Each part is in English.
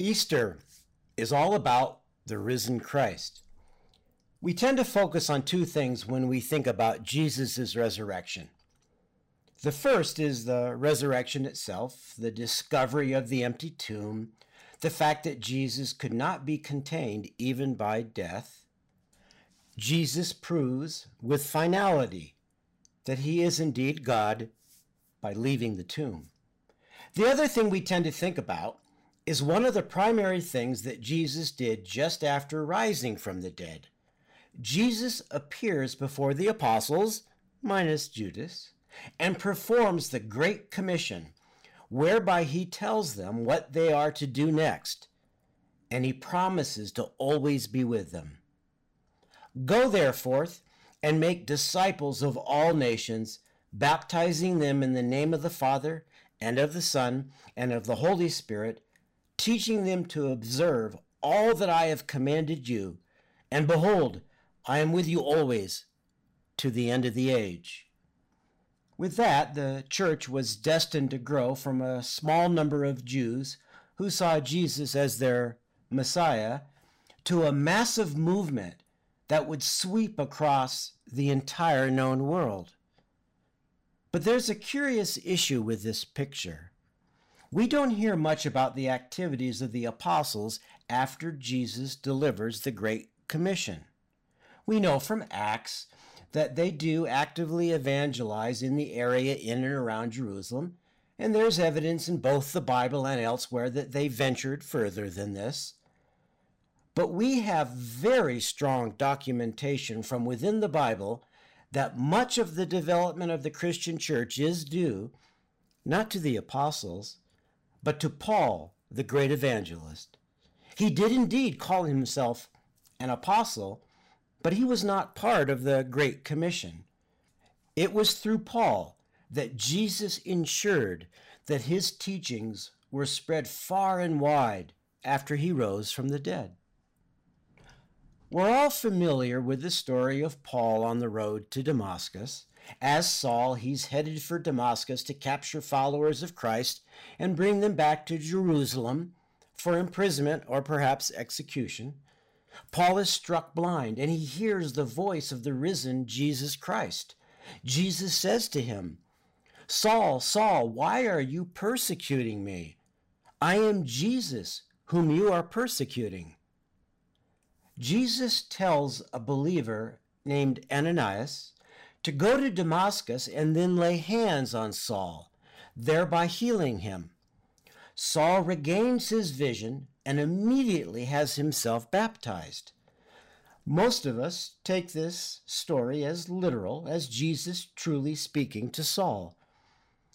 Easter is all about the risen Christ. We tend to focus on two things when we think about Jesus' resurrection. The first is the resurrection itself, the discovery of the empty tomb, the fact that Jesus could not be contained even by death. Jesus proves with finality that he is indeed God by leaving the tomb. The other thing we tend to think about is one of the primary things that Jesus did just after rising from the dead. Jesus appears before the apostles, minus Judas, and performs the Great Commission, whereby he tells them what they are to do next, and he promises to always be with them. Go therefore and make disciples of all nations, baptizing them in the name of the Father, and of the Son, and of the Holy Spirit teaching them to observe all that I have commanded you. And behold, I am with you always to the end of the age. With that, the church was destined to grow from a small number of Jews who saw Jesus as their Messiah to a massive movement that would sweep across the entire known world. But there's a curious issue with this picture we don't hear much about the activities of the apostles after Jesus delivers the Great Commission. We know from Acts that they do actively evangelize in the area in and around Jerusalem, and there's evidence in both the Bible and elsewhere that they ventured further than this. But we have very strong documentation from within the Bible that much of the development of the Christian church is due not to the apostles, but to Paul, the great evangelist. He did indeed call himself an apostle, but he was not part of the Great Commission. It was through Paul that Jesus ensured that his teachings were spread far and wide after he rose from the dead. We're all familiar with the story of Paul on the road to Damascus. As Saul, he's headed for Damascus to capture followers of Christ and bring them back to Jerusalem for imprisonment or perhaps execution. Paul is struck blind and he hears the voice of the risen Jesus Christ. Jesus says to him, Saul, Saul, why are you persecuting me? I am Jesus whom you are persecuting. Jesus tells a believer named Ananias to go to Damascus and then lay hands on Saul, thereby healing him. Saul regains his vision and immediately has himself baptized. Most of us take this story as literal, as Jesus truly speaking to Saul.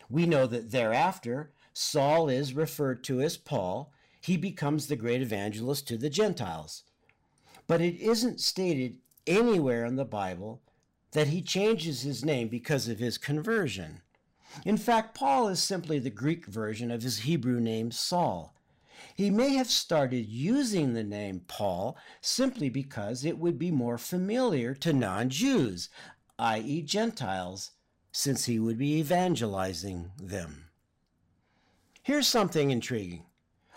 We know that thereafter, Saul is referred to as Paul. He becomes the great evangelist to the Gentiles. But it isn't stated anywhere in the Bible that he changes his name because of his conversion. In fact, Paul is simply the Greek version of his Hebrew name Saul. He may have started using the name Paul simply because it would be more familiar to non Jews, i.e., Gentiles, since he would be evangelizing them. Here's something intriguing.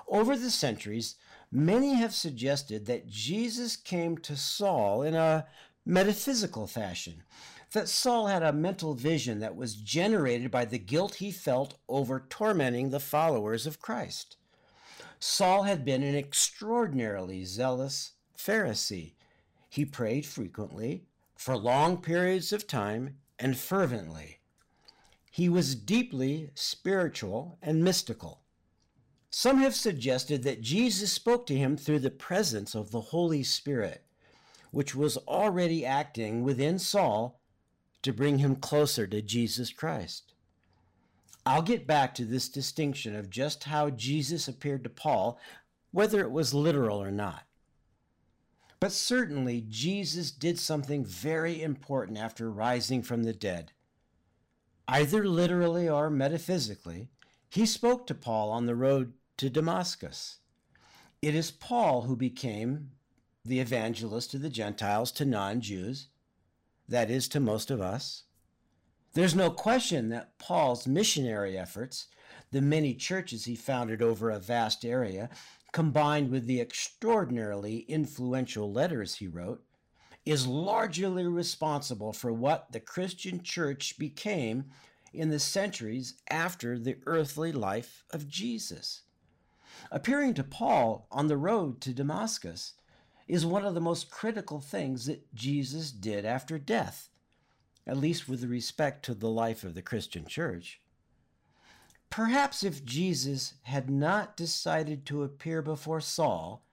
Over the centuries, many have suggested that Jesus came to Saul in a metaphysical fashion. That Saul had a mental vision that was generated by the guilt he felt over tormenting the followers of Christ. Saul had been an extraordinarily zealous Pharisee. He prayed frequently, for long periods of time, and fervently. He was deeply spiritual and mystical. Some have suggested that Jesus spoke to him through the presence of the Holy Spirit which was already acting within Saul to bring him closer to Jesus Christ. I'll get back to this distinction of just how Jesus appeared to Paul, whether it was literal or not. But certainly, Jesus did something very important after rising from the dead. Either literally or metaphysically, he spoke to Paul on the road to Damascus. It is Paul who became the evangelist to the Gentiles, to non Jews, that is, to most of us. There's no question that Paul's missionary efforts, the many churches he founded over a vast area, combined with the extraordinarily influential letters he wrote, is largely responsible for what the Christian church became in the centuries after the earthly life of Jesus. Appearing to Paul on the road to Damascus is one of the most critical things that Jesus did after death, at least with respect to the life of the Christian church. Perhaps if Jesus had not decided to appear before Saul,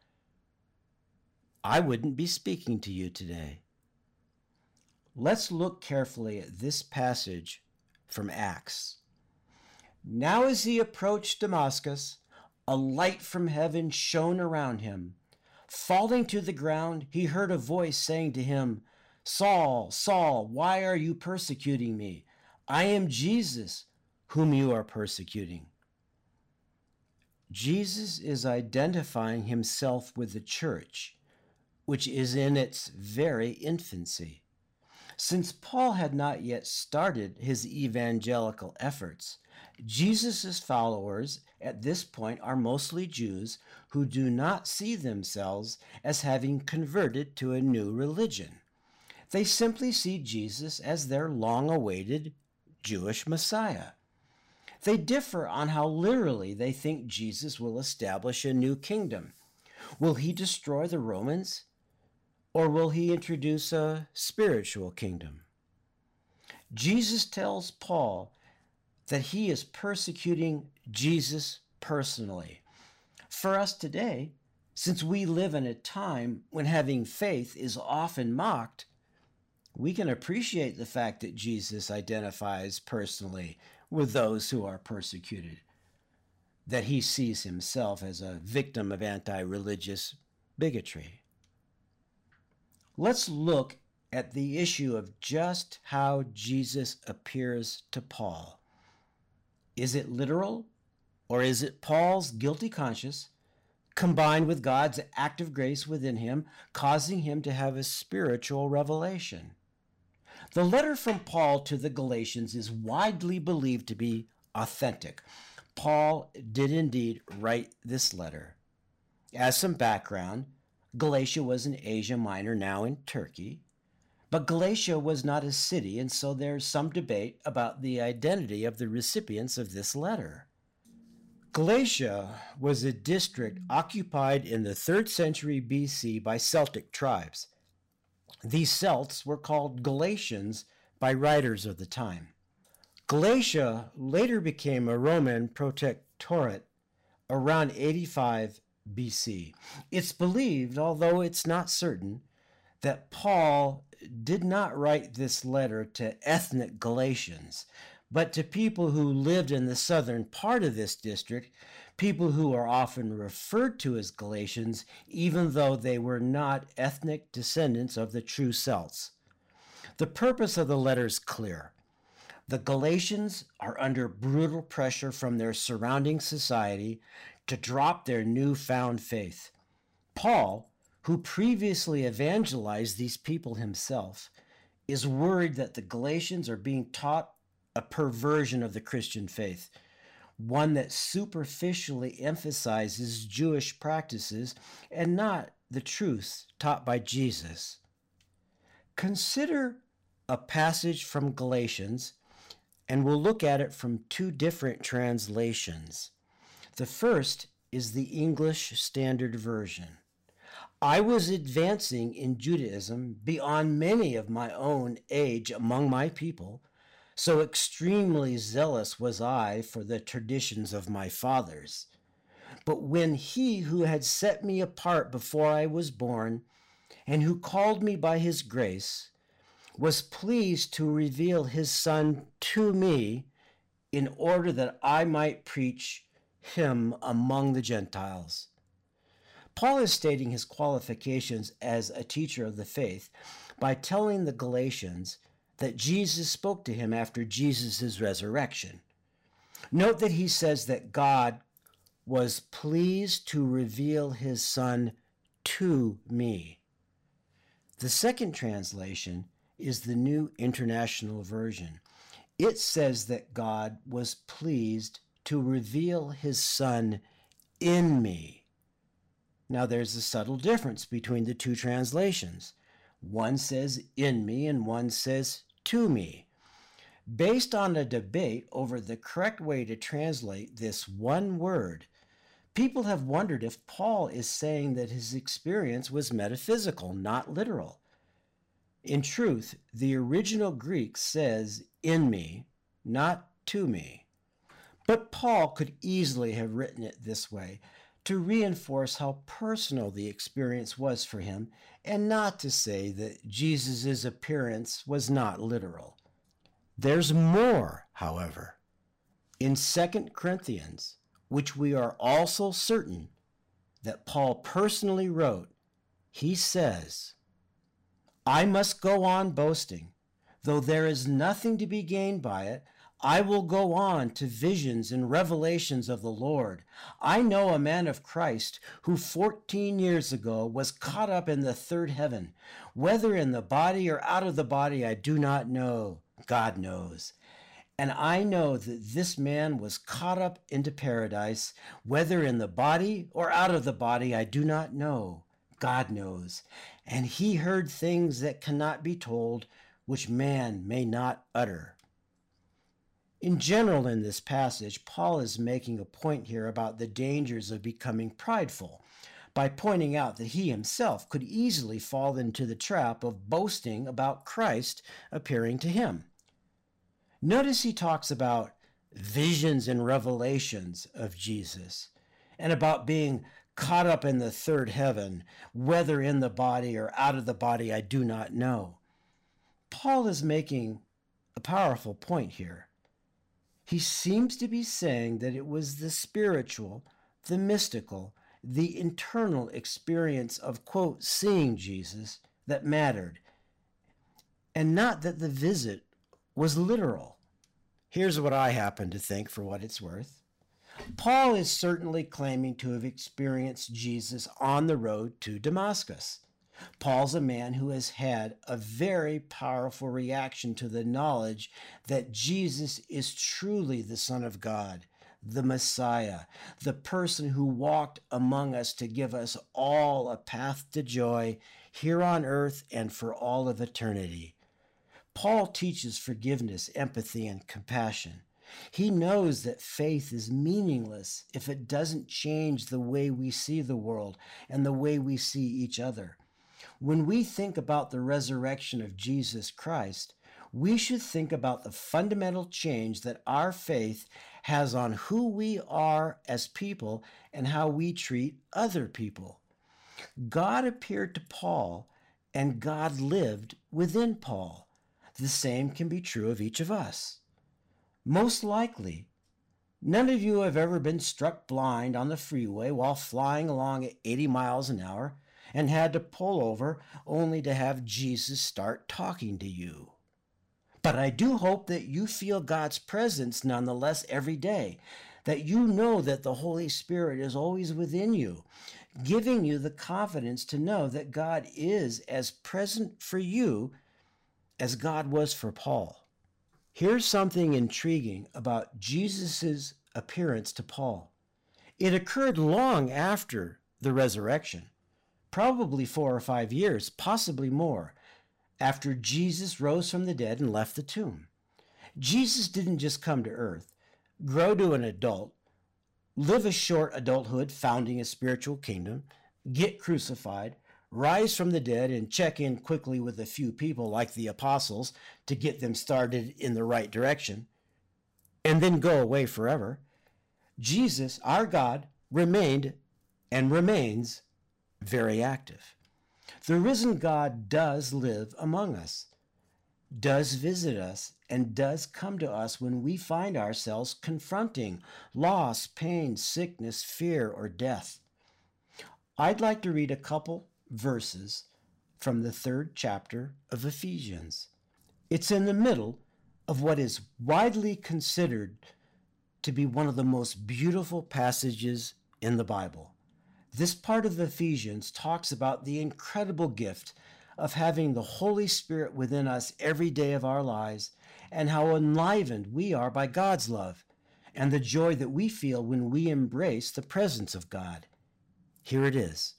I wouldn't be speaking to you today. Let's look carefully at this passage from Acts. Now, as he approached Damascus, a light from heaven shone around him. Falling to the ground, he heard a voice saying to him, Saul, Saul, why are you persecuting me? I am Jesus, whom you are persecuting. Jesus is identifying himself with the church, which is in its very infancy. Since Paul had not yet started his evangelical efforts, Jesus' followers at this point are mostly Jews who do not see themselves as having converted to a new religion. They simply see Jesus as their long awaited Jewish Messiah. They differ on how literally they think Jesus will establish a new kingdom. Will he destroy the Romans? Or will he introduce a spiritual kingdom? Jesus tells Paul that he is persecuting Jesus personally. For us today, since we live in a time when having faith is often mocked, we can appreciate the fact that Jesus identifies personally with those who are persecuted, that he sees himself as a victim of anti religious bigotry. Let's look at the issue of just how Jesus appears to Paul. Is it literal or is it Paul's guilty conscience combined with God's active grace within him, causing him to have a spiritual revelation? The letter from Paul to the Galatians is widely believed to be authentic. Paul did indeed write this letter. As some background, Galatia was in Asia Minor, now in Turkey. But Galatia was not a city, and so there's some debate about the identity of the recipients of this letter. Galatia was a district occupied in the 3rd century BC by Celtic tribes. These Celts were called Galatians by writers of the time. Galatia later became a Roman protectorate around 85 BC. It's believed, although it's not certain, that Paul did not write this letter to ethnic Galatians, but to people who lived in the southern part of this district, people who are often referred to as Galatians, even though they were not ethnic descendants of the true Celts. The purpose of the letter is clear. The Galatians are under brutal pressure from their surrounding society to drop their newfound faith. Paul, who previously evangelized these people himself, is worried that the Galatians are being taught a perversion of the Christian faith, one that superficially emphasizes Jewish practices and not the truths taught by Jesus. Consider a passage from Galatians, and we'll look at it from two different translations. The first is the English Standard Version. I was advancing in Judaism beyond many of my own age among my people, so extremely zealous was I for the traditions of my fathers. But when he who had set me apart before I was born, and who called me by his grace, was pleased to reveal his Son to me in order that I might preach him among the Gentiles Paul is stating his qualifications as a teacher of the faith by telling the Galatians that Jesus spoke to him after Jesus' resurrection. Note that he says that God was pleased to reveal his Son to me. The second translation is the New International Version. It says that God was pleased to reveal his Son in me. Now, there's a subtle difference between the two translations. One says in me and one says to me. Based on a debate over the correct way to translate this one word, people have wondered if Paul is saying that his experience was metaphysical, not literal. In truth, the original Greek says in me, not to me. But Paul could easily have written it this way to reinforce how personal the experience was for him and not to say that Jesus' appearance was not literal. There's more, however. In 2 Corinthians, which we are also certain that Paul personally wrote, he says, I must go on boasting, though there is nothing to be gained by it. I will go on to visions and revelations of the Lord. I know a man of Christ who 14 years ago was caught up in the third heaven. Whether in the body or out of the body, I do not know. God knows. And I know that this man was caught up into paradise, whether in the body or out of the body, I do not know. God knows. And he heard things that cannot be told, which man may not utter. In general, in this passage, Paul is making a point here about the dangers of becoming prideful by pointing out that he himself could easily fall into the trap of boasting about Christ appearing to him. Notice he talks about visions and revelations of Jesus and about being caught up in the third heaven, whether in the body or out of the body, I do not know. Paul is making a powerful point here. He seems to be saying that it was the spiritual, the mystical, the internal experience of, quote, seeing Jesus that mattered, and not that the visit was literal. Here's what I happen to think for what it's worth. Paul is certainly claiming to have experienced Jesus on the road to Damascus. Paul's a man who has had a very powerful reaction to the knowledge that Jesus is truly the Son of God, the Messiah, the person who walked among us to give us all a path to joy here on earth and for all of eternity. Paul teaches forgiveness, empathy, and compassion. He knows that faith is meaningless if it doesn't change the way we see the world and the way we see each other. When we think about the resurrection of Jesus Christ, we should think about the fundamental change that our faith has on who we are as people and how we treat other people. God appeared to Paul, and God lived within Paul. The same can be true of each of us. Most likely, none of you have ever been struck blind on the freeway while flying along at 80 miles an hour and had to pull over only to have Jesus start talking to you. But I do hope that you feel God's presence nonetheless every day, that you know that the Holy Spirit is always within you, giving you the confidence to know that God is as present for you as God was for Paul. Here's something intriguing about Jesus' appearance to Paul. It occurred long after the resurrection probably four or five years, possibly more, after Jesus rose from the dead and left the tomb. Jesus didn't just come to earth, grow to an adult, live a short adulthood founding a spiritual kingdom, get crucified, rise from the dead, and check in quickly with a few people like the apostles to get them started in the right direction, and then go away forever. Jesus, our God, remained and remains very active. The risen God does live among us, does visit us, and does come to us when we find ourselves confronting loss, pain, sickness, fear, or death. I'd like to read a couple verses from the third chapter of Ephesians. It's in the middle of what is widely considered to be one of the most beautiful passages in the Bible. This part of Ephesians talks about the incredible gift of having the Holy Spirit within us every day of our lives and how enlivened we are by God's love and the joy that we feel when we embrace the presence of God. Here it is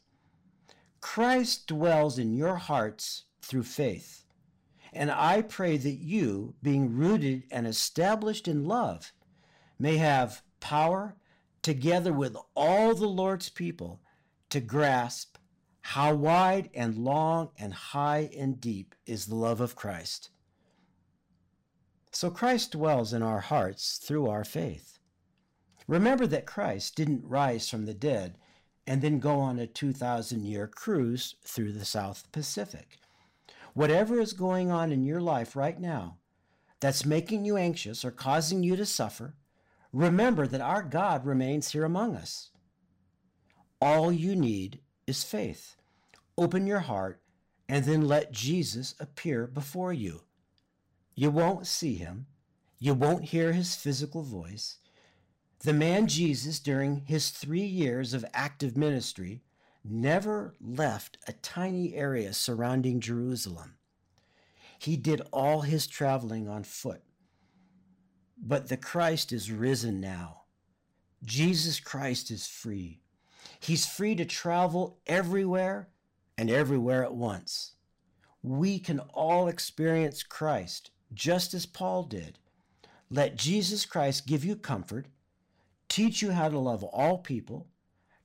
Christ dwells in your hearts through faith. And I pray that you, being rooted and established in love, may have power, together with all the Lord's people, to grasp how wide and long and high and deep is the love of Christ. So Christ dwells in our hearts through our faith. Remember that Christ didn't rise from the dead and then go on a 2,000 year cruise through the South Pacific. Whatever is going on in your life right now that's making you anxious or causing you to suffer, remember that our God remains here among us. All you need is faith. Open your heart and then let Jesus appear before you. You won't see him. You won't hear his physical voice. The man Jesus, during his three years of active ministry, never left a tiny area surrounding Jerusalem. He did all his traveling on foot. But the Christ is risen now. Jesus Christ is free. He's free to travel everywhere and everywhere at once. We can all experience Christ just as Paul did. Let Jesus Christ give you comfort, teach you how to love all people,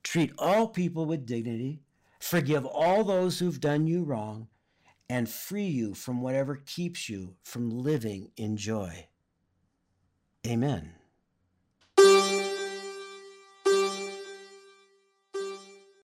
treat all people with dignity, forgive all those who've done you wrong, and free you from whatever keeps you from living in joy. Amen.